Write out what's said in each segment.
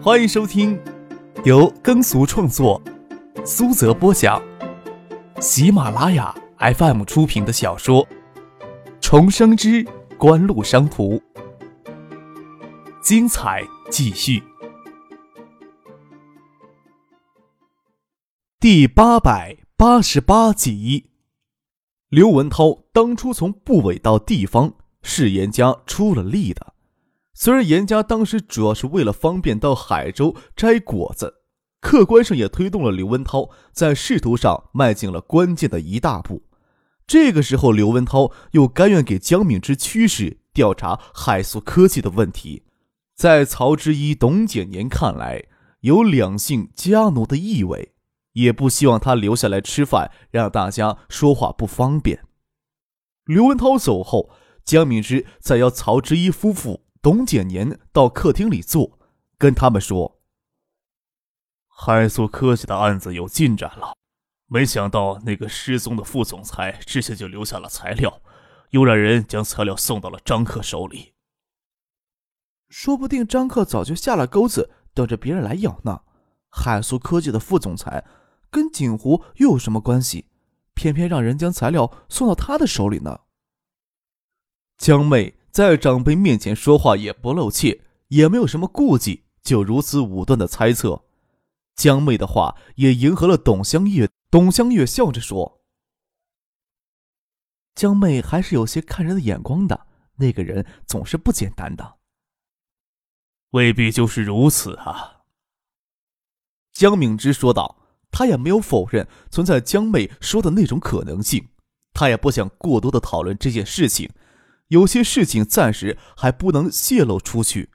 欢迎收听由耕俗创作、苏泽播讲、喜马拉雅 FM 出品的小说《重生之官路商途》，精彩继续，第八百八十八集。刘文涛当初从部委到地方，是严家出了力的。虽然严家当时主要是为了方便到海州摘果子，客观上也推动了刘文涛在仕途上迈进了关键的一大步。这个时候，刘文涛又甘愿给江敏之驱使调查海素科技的问题，在曹之一、董简年看来，有两姓家奴的意味，也不希望他留下来吃饭，让大家说话不方便。刘文涛走后，江敏之再邀曹之一夫妇。董简年到客厅里坐，跟他们说：“海素科技的案子有进展了，没想到那个失踪的副总裁之前就留下了材料，又让人将材料送到了张克手里。说不定张克早就下了钩子，等着别人来咬呢。海素科技的副总裁跟锦湖又有什么关系？偏偏让人将材料送到他的手里呢？”江妹。在长辈面前说话也不露怯，也没有什么顾忌，就如此武断的猜测。江妹的话也迎合了董香月。董香月笑着说：“江妹还是有些看人的眼光的，那个人总是不简单的。”未必就是如此啊。”江敏之说道。他也没有否认存在江妹说的那种可能性，他也不想过多的讨论这件事情。有些事情暂时还不能泄露出去，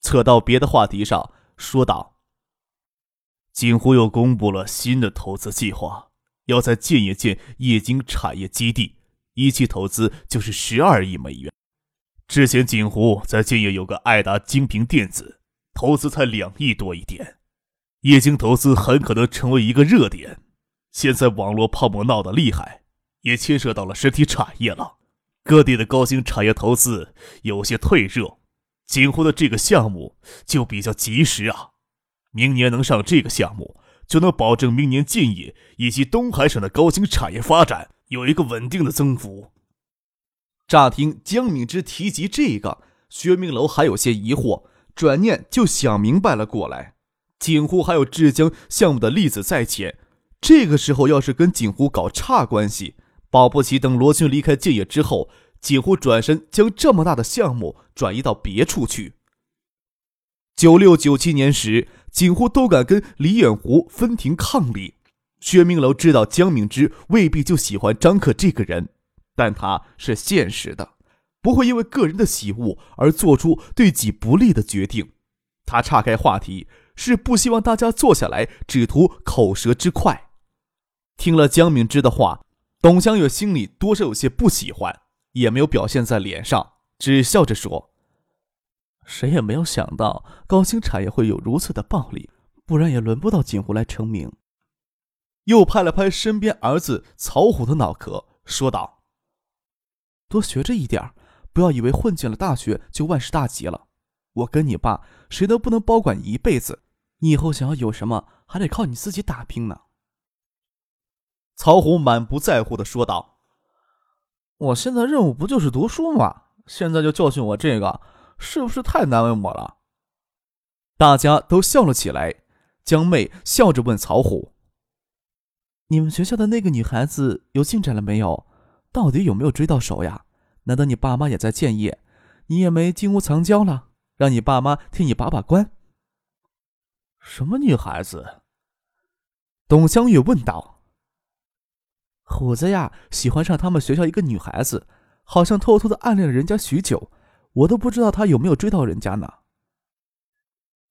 扯到别的话题上说道：“锦湖又公布了新的投资计划，要在建业建液晶产业基地，一期投资就是十二亿美元。之前锦湖在建业有个爱达精平电子，投资才两亿多一点，液晶投资很可能成为一个热点。现在网络泡沫闹得厉害，也牵涉到了实体产业了。”各地的高新产业投资有些退热，锦湖的这个项目就比较及时啊！明年能上这个项目，就能保证明年建业以及东海省的高新产业发展有一个稳定的增幅。乍听江敏之提及这个，薛明楼还有些疑惑，转念就想明白了过来。锦湖还有浙江项目的例子在前，这个时候要是跟锦湖搞差关系。保不齐等罗军离开建业之后，锦湖转身将这么大的项目转移到别处去。九六九七年时，锦湖都敢跟李远湖分庭抗礼。薛明楼知道江敏之未必就喜欢张克这个人，但他是现实的，不会因为个人的喜恶而做出对己不利的决定。他岔开话题，是不希望大家坐下来只图口舌之快。听了江敏之的话。董香月心里多少有些不喜欢，也没有表现在脸上，只笑着说：“谁也没有想到高新产业会有如此的暴利，不然也轮不到锦湖来成名。”又拍了拍身边儿子曹虎的脑壳，说道：“多学着一点，不要以为混进了大学就万事大吉了。我跟你爸谁都不能包管一辈子，你以后想要有什么，还得靠你自己打拼呢。”曹虎满不在乎的说道：“我现在任务不就是读书吗？现在就教训我这个，是不是太难为我了？”大家都笑了起来。江妹笑着问曹虎：“你们学校的那个女孩子有进展了没有？到底有没有追到手呀？难道你爸妈也在建业，你也没金屋藏娇了，让你爸妈替你把把关？”“什么女孩子？”董香玉问道。虎子呀，喜欢上他们学校一个女孩子，好像偷偷的暗恋了人家许久，我都不知道他有没有追到人家呢。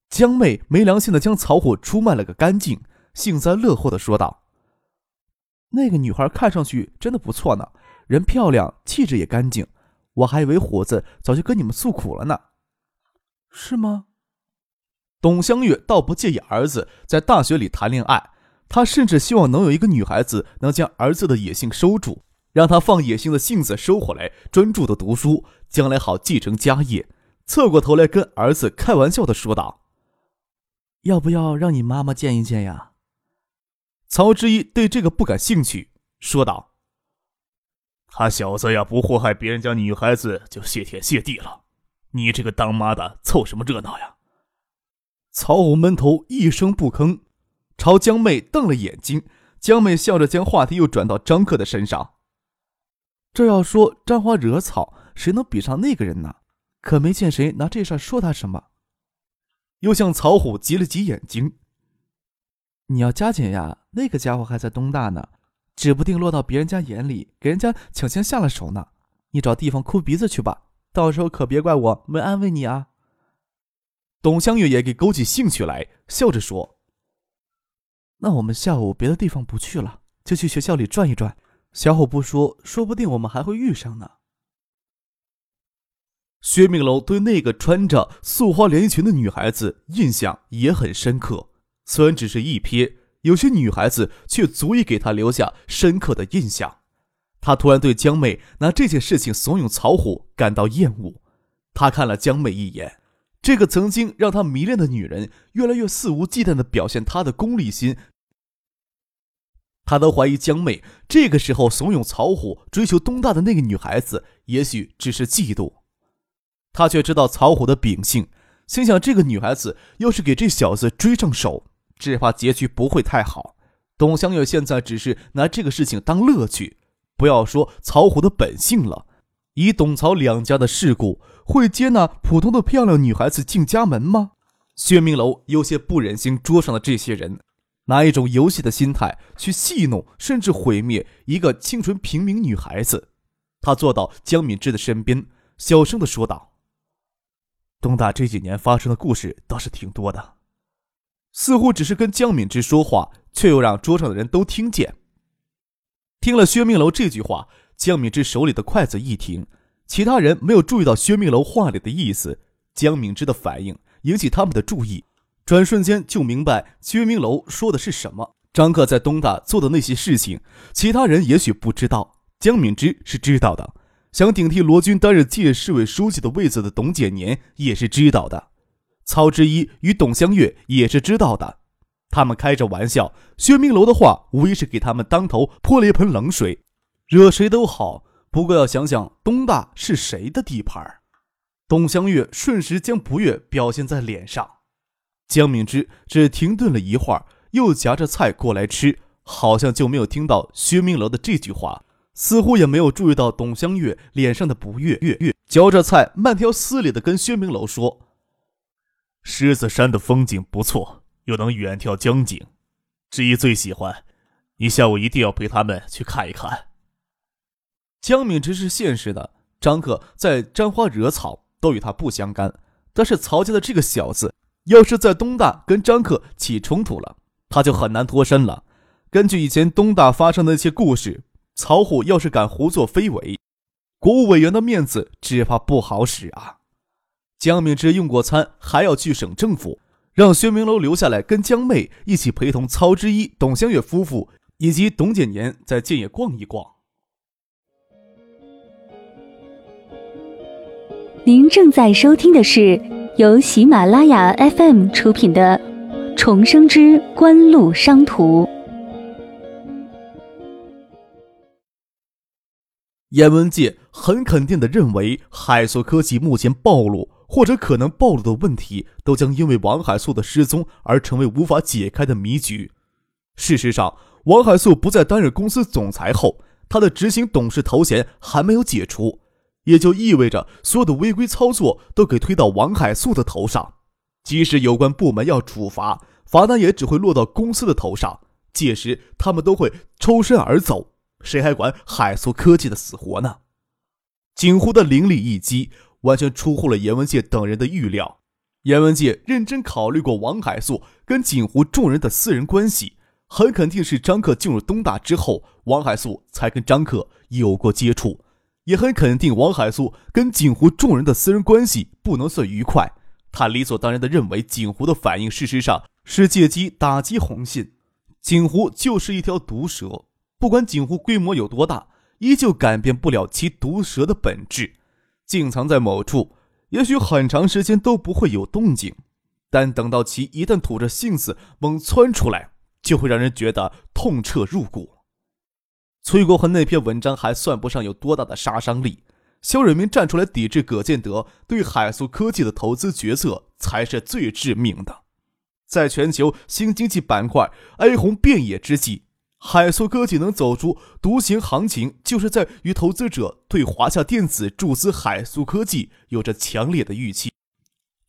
江妹没良心的将曹虎出卖了个干净，幸灾乐祸的说道：“那个女孩看上去真的不错呢，人漂亮，气质也干净，我还以为虎子早就跟你们诉苦了呢。”是吗？董香月倒不介意儿子在大学里谈恋爱。他甚至希望能有一个女孩子能将儿子的野性收住，让他放野性的性子收回来，专注的读书，将来好继承家业。侧过头来跟儿子开玩笑的说道：“要不要让你妈妈见一见呀？曹之一对这个不感兴趣，说道：“他小子呀，不祸害别人家女孩子就谢天谢地了，你这个当妈的凑什么热闹呀？”曹武闷头一声不吭，朝江妹瞪了眼睛。江妹笑着将话题又转到张克的身上。这要说沾花惹草，谁能比上那个人呢？可没见谁拿这事说他什么。又向曹虎挤了挤眼睛。你要加紧呀，那个家伙还在东大呢，指不定落到别人家眼里，给人家抢先下了手呢。你找地方哭鼻子去吧，到时候可别怪我没安慰你啊。董香月也给勾起兴趣来，笑着说：“那我们下午别的地方不去了，就去学校里转一转。小虎不说，说不定我们还会遇上呢。”薛明楼对那个穿着素花连衣裙的女孩子印象也很深刻，虽然只是一瞥，有些女孩子却足以给他留下深刻的印象。他突然对江妹拿这件事情怂恿曹虎感到厌恶。他看了江妹一眼。这个曾经让他迷恋的女人，越来越肆无忌惮的表现她的功利心。他都怀疑江妹这个时候怂恿曹虎追求东大的那个女孩子，也许只是嫉妒。他却知道曹虎的秉性，心想这个女孩子要是给这小子追上手，只怕结局不会太好。董香月现在只是拿这个事情当乐趣，不要说曹虎的本性了。以董曹两家的世故，会接纳普通的漂亮女孩子进家门吗？薛明楼有些不忍心桌上的这些人拿一种游戏的心态去戏弄，甚至毁灭一个清纯平民女孩子。他坐到江敏之的身边，小声的说道：“东大这几年发生的故事倒是挺多的。”似乎只是跟江敏之说话，却又让桌上的人都听见。听了薛明楼这句话。江敏之手里的筷子一停，其他人没有注意到薛明楼话里的意思。江敏之的反应引起他们的注意，转瞬间就明白薛明楼说的是什么。张克在东大做的那些事情，其他人也许不知道，江敏之是知道的。想顶替罗军担任纪市委书记的位子的董简年也是知道的，曹之一与董香月也是知道的。他们开着玩笑，薛明楼的话无疑是给他们当头泼了一盆冷水。惹谁都好，不过要想想东大是谁的地盘。董香月瞬时将不悦表现在脸上。江敏之只停顿了一会儿，又夹着菜过来吃，好像就没有听到薛明楼的这句话，似乎也没有注意到董香月脸上的不悦。悦悦嚼着菜，慢条斯理的跟薛明楼说：“狮子山的风景不错，又能远眺江景，志毅最喜欢。你下午一定要陪他们去看一看。”江敏之是现实的，张克在沾花惹草都与他不相干。但是曹家的这个小子，要是在东大跟张克起冲突了，他就很难脱身了。根据以前东大发生的那些故事，曹虎要是敢胡作非为，国务委员的面子只怕不好使啊。江敏之用过餐，还要去省政府，让薛明楼留下来跟江妹一起陪同曹之一、董香月夫妇以及董简年在建业逛一逛。您正在收听的是由喜马拉雅 FM 出品的《重生之官路商途》。严文界很肯定的认为，海素科技目前暴露或者可能暴露的问题，都将因为王海素的失踪而成为无法解开的谜局。事实上，王海素不再担任公司总裁后，他的执行董事头衔还没有解除。也就意味着所有的违规操作都给推到王海素的头上，即使有关部门要处罚，罚单也只会落到公司的头上，届时他们都会抽身而走，谁还管海素科技的死活呢？景湖的凌厉一击完全出乎了严文界等人的预料。严文界认真考虑过王海素跟景湖众人的私人关系，很肯定是张克进入东大之后，王海素才跟张克有过接触。也很肯定，王海素跟景湖众人的私人关系不能算愉快。他理所当然地认为，景湖的反应事实上是借机打击红信。景湖就是一条毒蛇，不管景湖规模有多大，依旧改变不了其毒蛇的本质。静藏在某处，也许很长时间都不会有动静。但等到其一旦吐着信子猛窜出来，就会让人觉得痛彻入骨。崔国恒那篇文章还算不上有多大的杀伤力，肖瑞明站出来抵制葛建德对海素科技的投资决策才是最致命的。在全球新经济板块哀鸿遍野之际，海素科技能走出独行行情，就是在与投资者对华夏电子注资海素科技有着强烈的预期。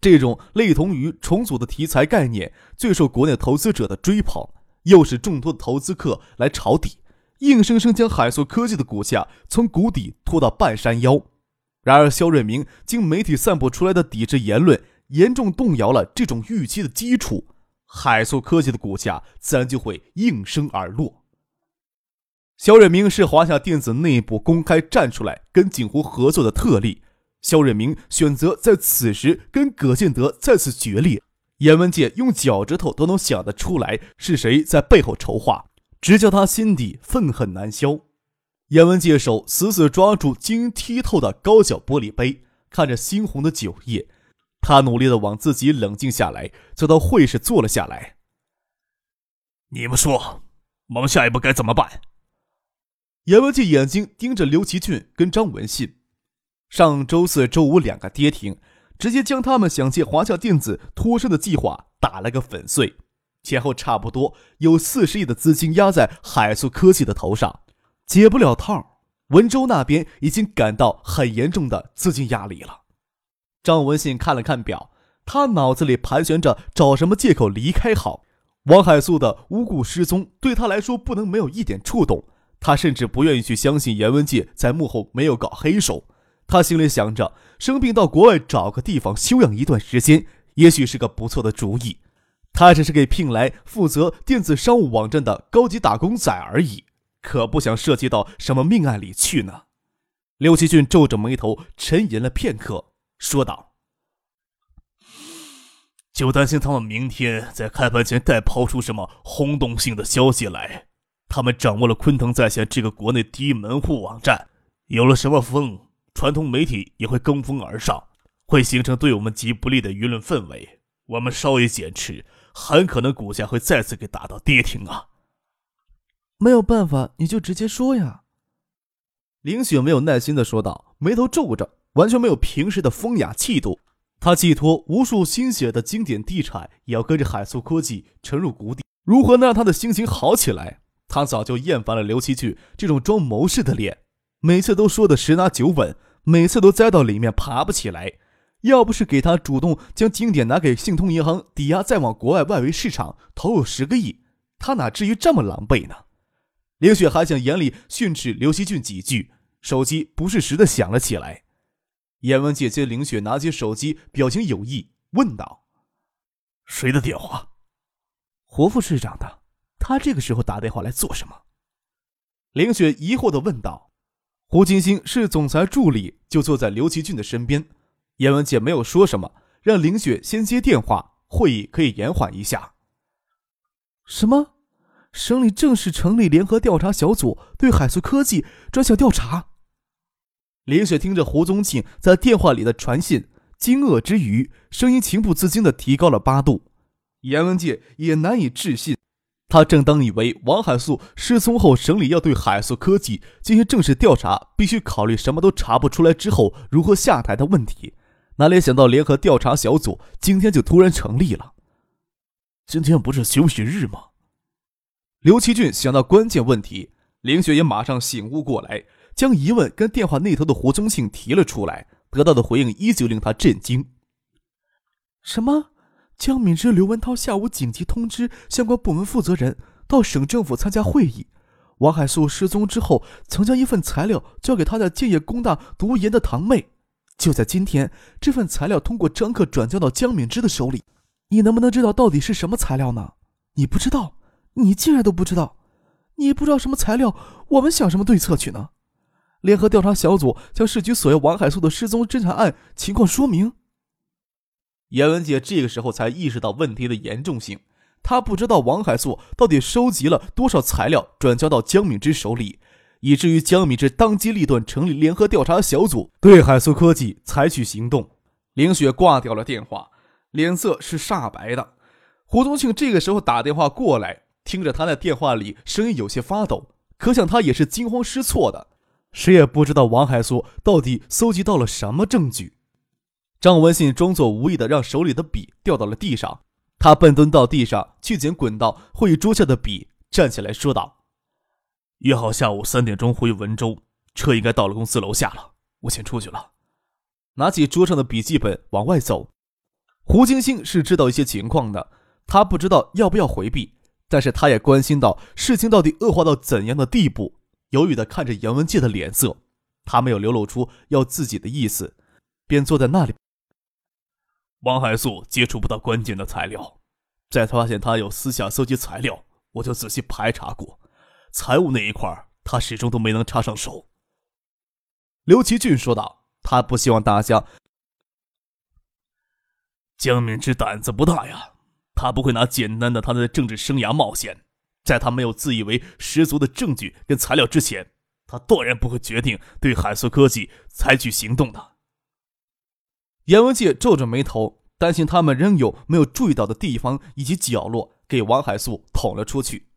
这种类同于重组的题材概念，最受国内投资者的追捧，又是众多的投资客来抄底，硬生生将海素科技的股价从谷底拖到半山腰。然而，肖瑞明经媒体散布出来的抵制言论，严重动摇了这种预期的基础，海素科技的股价自然就会应声而落。肖瑞明是华夏电子内部公开站出来跟景湖合作的特例。肖瑞明选择在此时跟葛建德再次决裂，严文界用脚趾头都能想得出来是谁在背后筹划，直叫他心底愤恨难消。严文界手死死抓住晶莹剔透的高脚玻璃杯，看着猩红的酒液，他努力的往自己冷静下来，走到会室坐了下来。你们说，我们下一步该怎么办？严文界眼睛盯着刘奇俊跟张文信。上周四周五两个跌停，直接将他们想借华夏电子脱身的计划打了个粉碎。前后差不多有四十亿的资金压在海素科技的头上，解不了套。文州那边已经感到很严重的资金压力了。张文信看了看表，他脑子里盘旋着找什么借口离开好。王海素的无故失踪对他来说不能没有一点触动，他甚至不愿意去相信严文界在幕后没有搞黑手。他心里想着，生病到国外找个地方休养一段时间，也许是个不错的主意。他只是给聘来负责电子商务网站的高级打工仔而已，可不想涉及到什么命案里去呢。刘奇俊皱着眉头，沉吟了片刻，说道：“就担心他们明天在开盘前再抛出什么轰动性的消息来。他们掌握了昆腾在线这个国内第一门户网站，有了什么风？”传统媒体也会跟风而上，会形成对我们极不利的舆论氛围。我们稍一减持，很可能股价会再次给打到跌停啊！没有办法，你就直接说呀。林雪没有耐心的说道，眉头皱着，完全没有平时的风雅气度。他寄托无数心血的经典地产，也要跟着海素科技沉入谷底，如何能让他的心情好起来？他早就厌烦了刘奇俊这种装谋士的脸。每次都说的十拿九稳，每次都栽到里面爬不起来。要不是给他主动将经典拿给信通银行抵押，再往国外外围市场投入十个亿，他哪至于这么狼狈呢？林雪还想严厉训斥刘希俊几句，手机不适时的响了起来。严文姐姐林雪拿起手机，表情有意，问道：“谁的电话？”“胡副市长的。”“他这个时候打电话来做什么？”林雪疑惑的问道。胡金星是总裁助理，就坐在刘奇俊的身边。严文杰没有说什么，让林雪先接电话，会议可以延缓一下。什么？省里正式成立联合调查小组，对海素科技专项调查。林雪听着胡宗庆在电话里的传信，惊愕之余，声音情不自禁的提高了八度。严文杰也难以置信。他正当以为王海素失踪后，省里要对海素科技进行正式调查，必须考虑什么都查不出来之后如何下台的问题，哪里想到联合调查小组今天就突然成立了？今天不是休息日吗？刘奇俊想到关键问题，林雪也马上醒悟过来，将疑问跟电话那头的胡宗庆提了出来，得到的回应依旧令他震惊。什么？江敏之、刘文涛下午紧急通知相关部门负责人到省政府参加会议。王海素失踪之后，曾将一份材料交给他在建业工大读研的堂妹。就在今天，这份材料通过张克转交到江敏之的手里。你能不能知道到底是什么材料呢？你不知道，你竟然都不知道。你不知道什么材料，我们想什么对策去呢？联合调查小组将市局索要王海素的失踪侦查案情况说明。严文杰这个时候才意识到问题的严重性，他不知道王海素到底收集了多少材料转交到江敏之手里，以至于江敏之当机立断成立联合调查小组，对海苏科技采取行动。林雪挂掉了电话，脸色是煞白的。胡宗庆这个时候打电话过来，听着他在电话里声音有些发抖，可想他也是惊慌失措的，谁也不知道王海苏到底搜集到了什么证据。张文信装作无意的让手里的笔掉到了地上，他笨蹲到地上去捡滚到会议桌下的笔，站起来说道：“约好下午三点钟回文州，车应该到了公司楼下了，我先出去了。”拿起桌上的笔记本往外走。胡金星是知道一些情况的，他不知道要不要回避，但是他也关心到事情到底恶化到怎样的地步，犹豫的看着杨文介的脸色，他没有流露出要自己的意思，便坐在那里。王海素接触不到关键的材料，在发现他有私下搜集材料，我就仔细排查过，财务那一块他始终都没能插上手。刘奇俊说道：“他不希望大家。”江敏之胆子不大呀，他不会拿简单的他的政治生涯冒险。在他没有自以为十足的证据跟材料之前，他断然不会决定对海素科技采取行动的。严文介皱着眉头，担心他们仍有没有注意到的地方以及角落，给王海素捅了出去。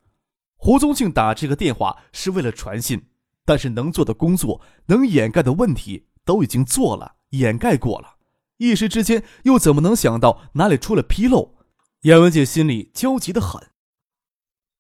胡宗庆打这个电话是为了传信，但是能做的工作、能掩盖的问题都已经做了，掩盖过了，一时之间又怎么能想到哪里出了纰漏？严文介心里焦急的很。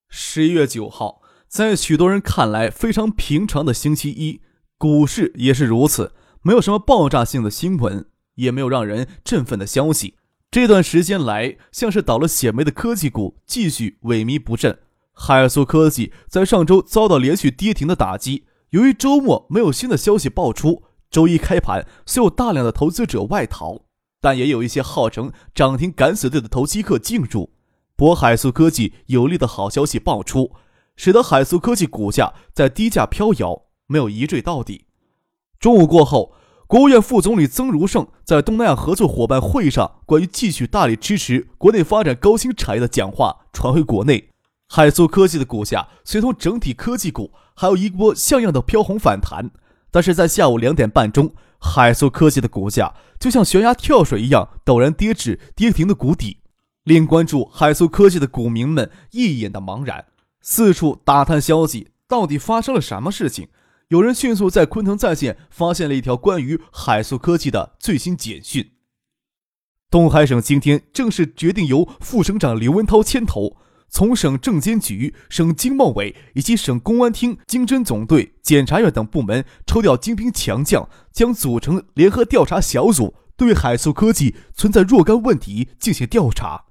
十一月九号，在许多人看来非常平常的星期一，股市也是如此，没有什么爆炸性的新闻。也没有让人振奋的消息。这段时间来，像是倒了血霉的科技股继续萎靡不振。海素科技在上周遭到连续跌停的打击，由于周末没有新的消息爆出，周一开盘虽有大量的投资者外逃，但也有一些号称涨停敢死队的投机客进入。博海素科技有利的好消息爆出，使得海素科技股价在低价飘摇，没有一坠到底。中午过后。国务院副总理曾如胜在东南亚合作伙伴会议上关于继续大力支持国内发展高新产业的讲话传回国内，海素科技的股价随同整体科技股还有一波像样的飘红反弹，但是在下午两点半钟，海素科技的股价就像悬崖跳水一样陡然跌至跌停的谷底，令关注海素科技的股民们一眼的茫然，四处打探消息，到底发生了什么事情？有人迅速在昆腾在线发现了一条关于海素科技的最新简讯。东海省今天正式决定由副省长刘文涛牵头，从省证监局、省经贸委以及省公安厅、经侦总队、检察院等部门抽调精兵强将，将组成联合调查小组，对海素科技存在若干问题进行调查。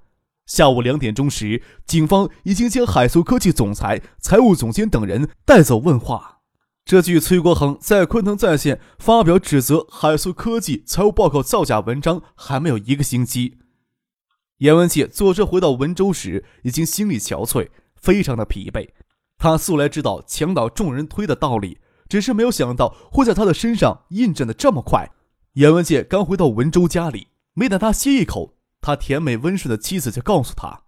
下午两点钟时，警方已经将海素科技总裁、财务总监等人带走问话。这句崔国恒在昆腾在线发表指责海素科技财务报告造假文章还没有一个星期，严文杰坐车回到文州时，已经心力憔悴，非常的疲惫。他素来知道墙倒众人推的道理，只是没有想到会在他的身上印证的这么快。严文杰刚回到文州家里，没等他歇一口，他甜美温顺的妻子就告诉他：“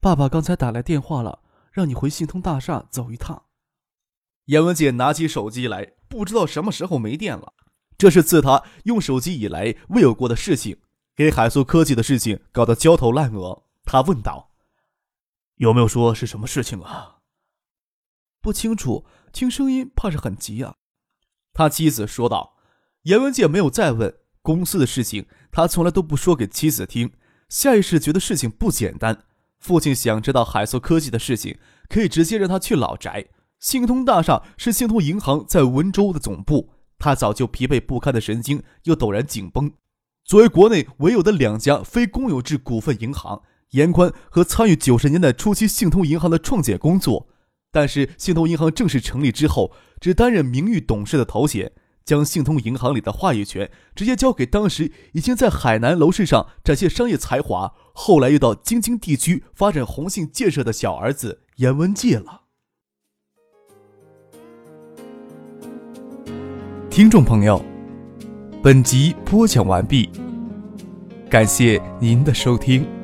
爸爸刚才打来电话了，让你回信通大厦走一趟。”严文杰拿起手机来，不知道什么时候没电了。这是自他用手机以来未有过的事情，给海素科技的事情搞得焦头烂额。他问道：“有没有说是什么事情啊？”不清楚，听声音怕是很急啊。他妻子说道。严文杰没有再问公司的事情，他从来都不说给妻子听。下意识觉得事情不简单。父亲想知道海素科技的事情，可以直接让他去老宅。信通大厦是信通银行在温州的总部，他早就疲惫不堪的神经又陡然紧绷。作为国内唯有的两家非公有制股份银行，严宽和参与九十年代初期信通银行的创建工作，但是信通银行正式成立之后，只担任名誉董事的头衔，将信通银行里的话语权直接交给当时已经在海南楼市上展现商业才华，后来又到京津地区发展红信建设的小儿子严文介了。听众朋友，本集播讲完毕，感谢您的收听。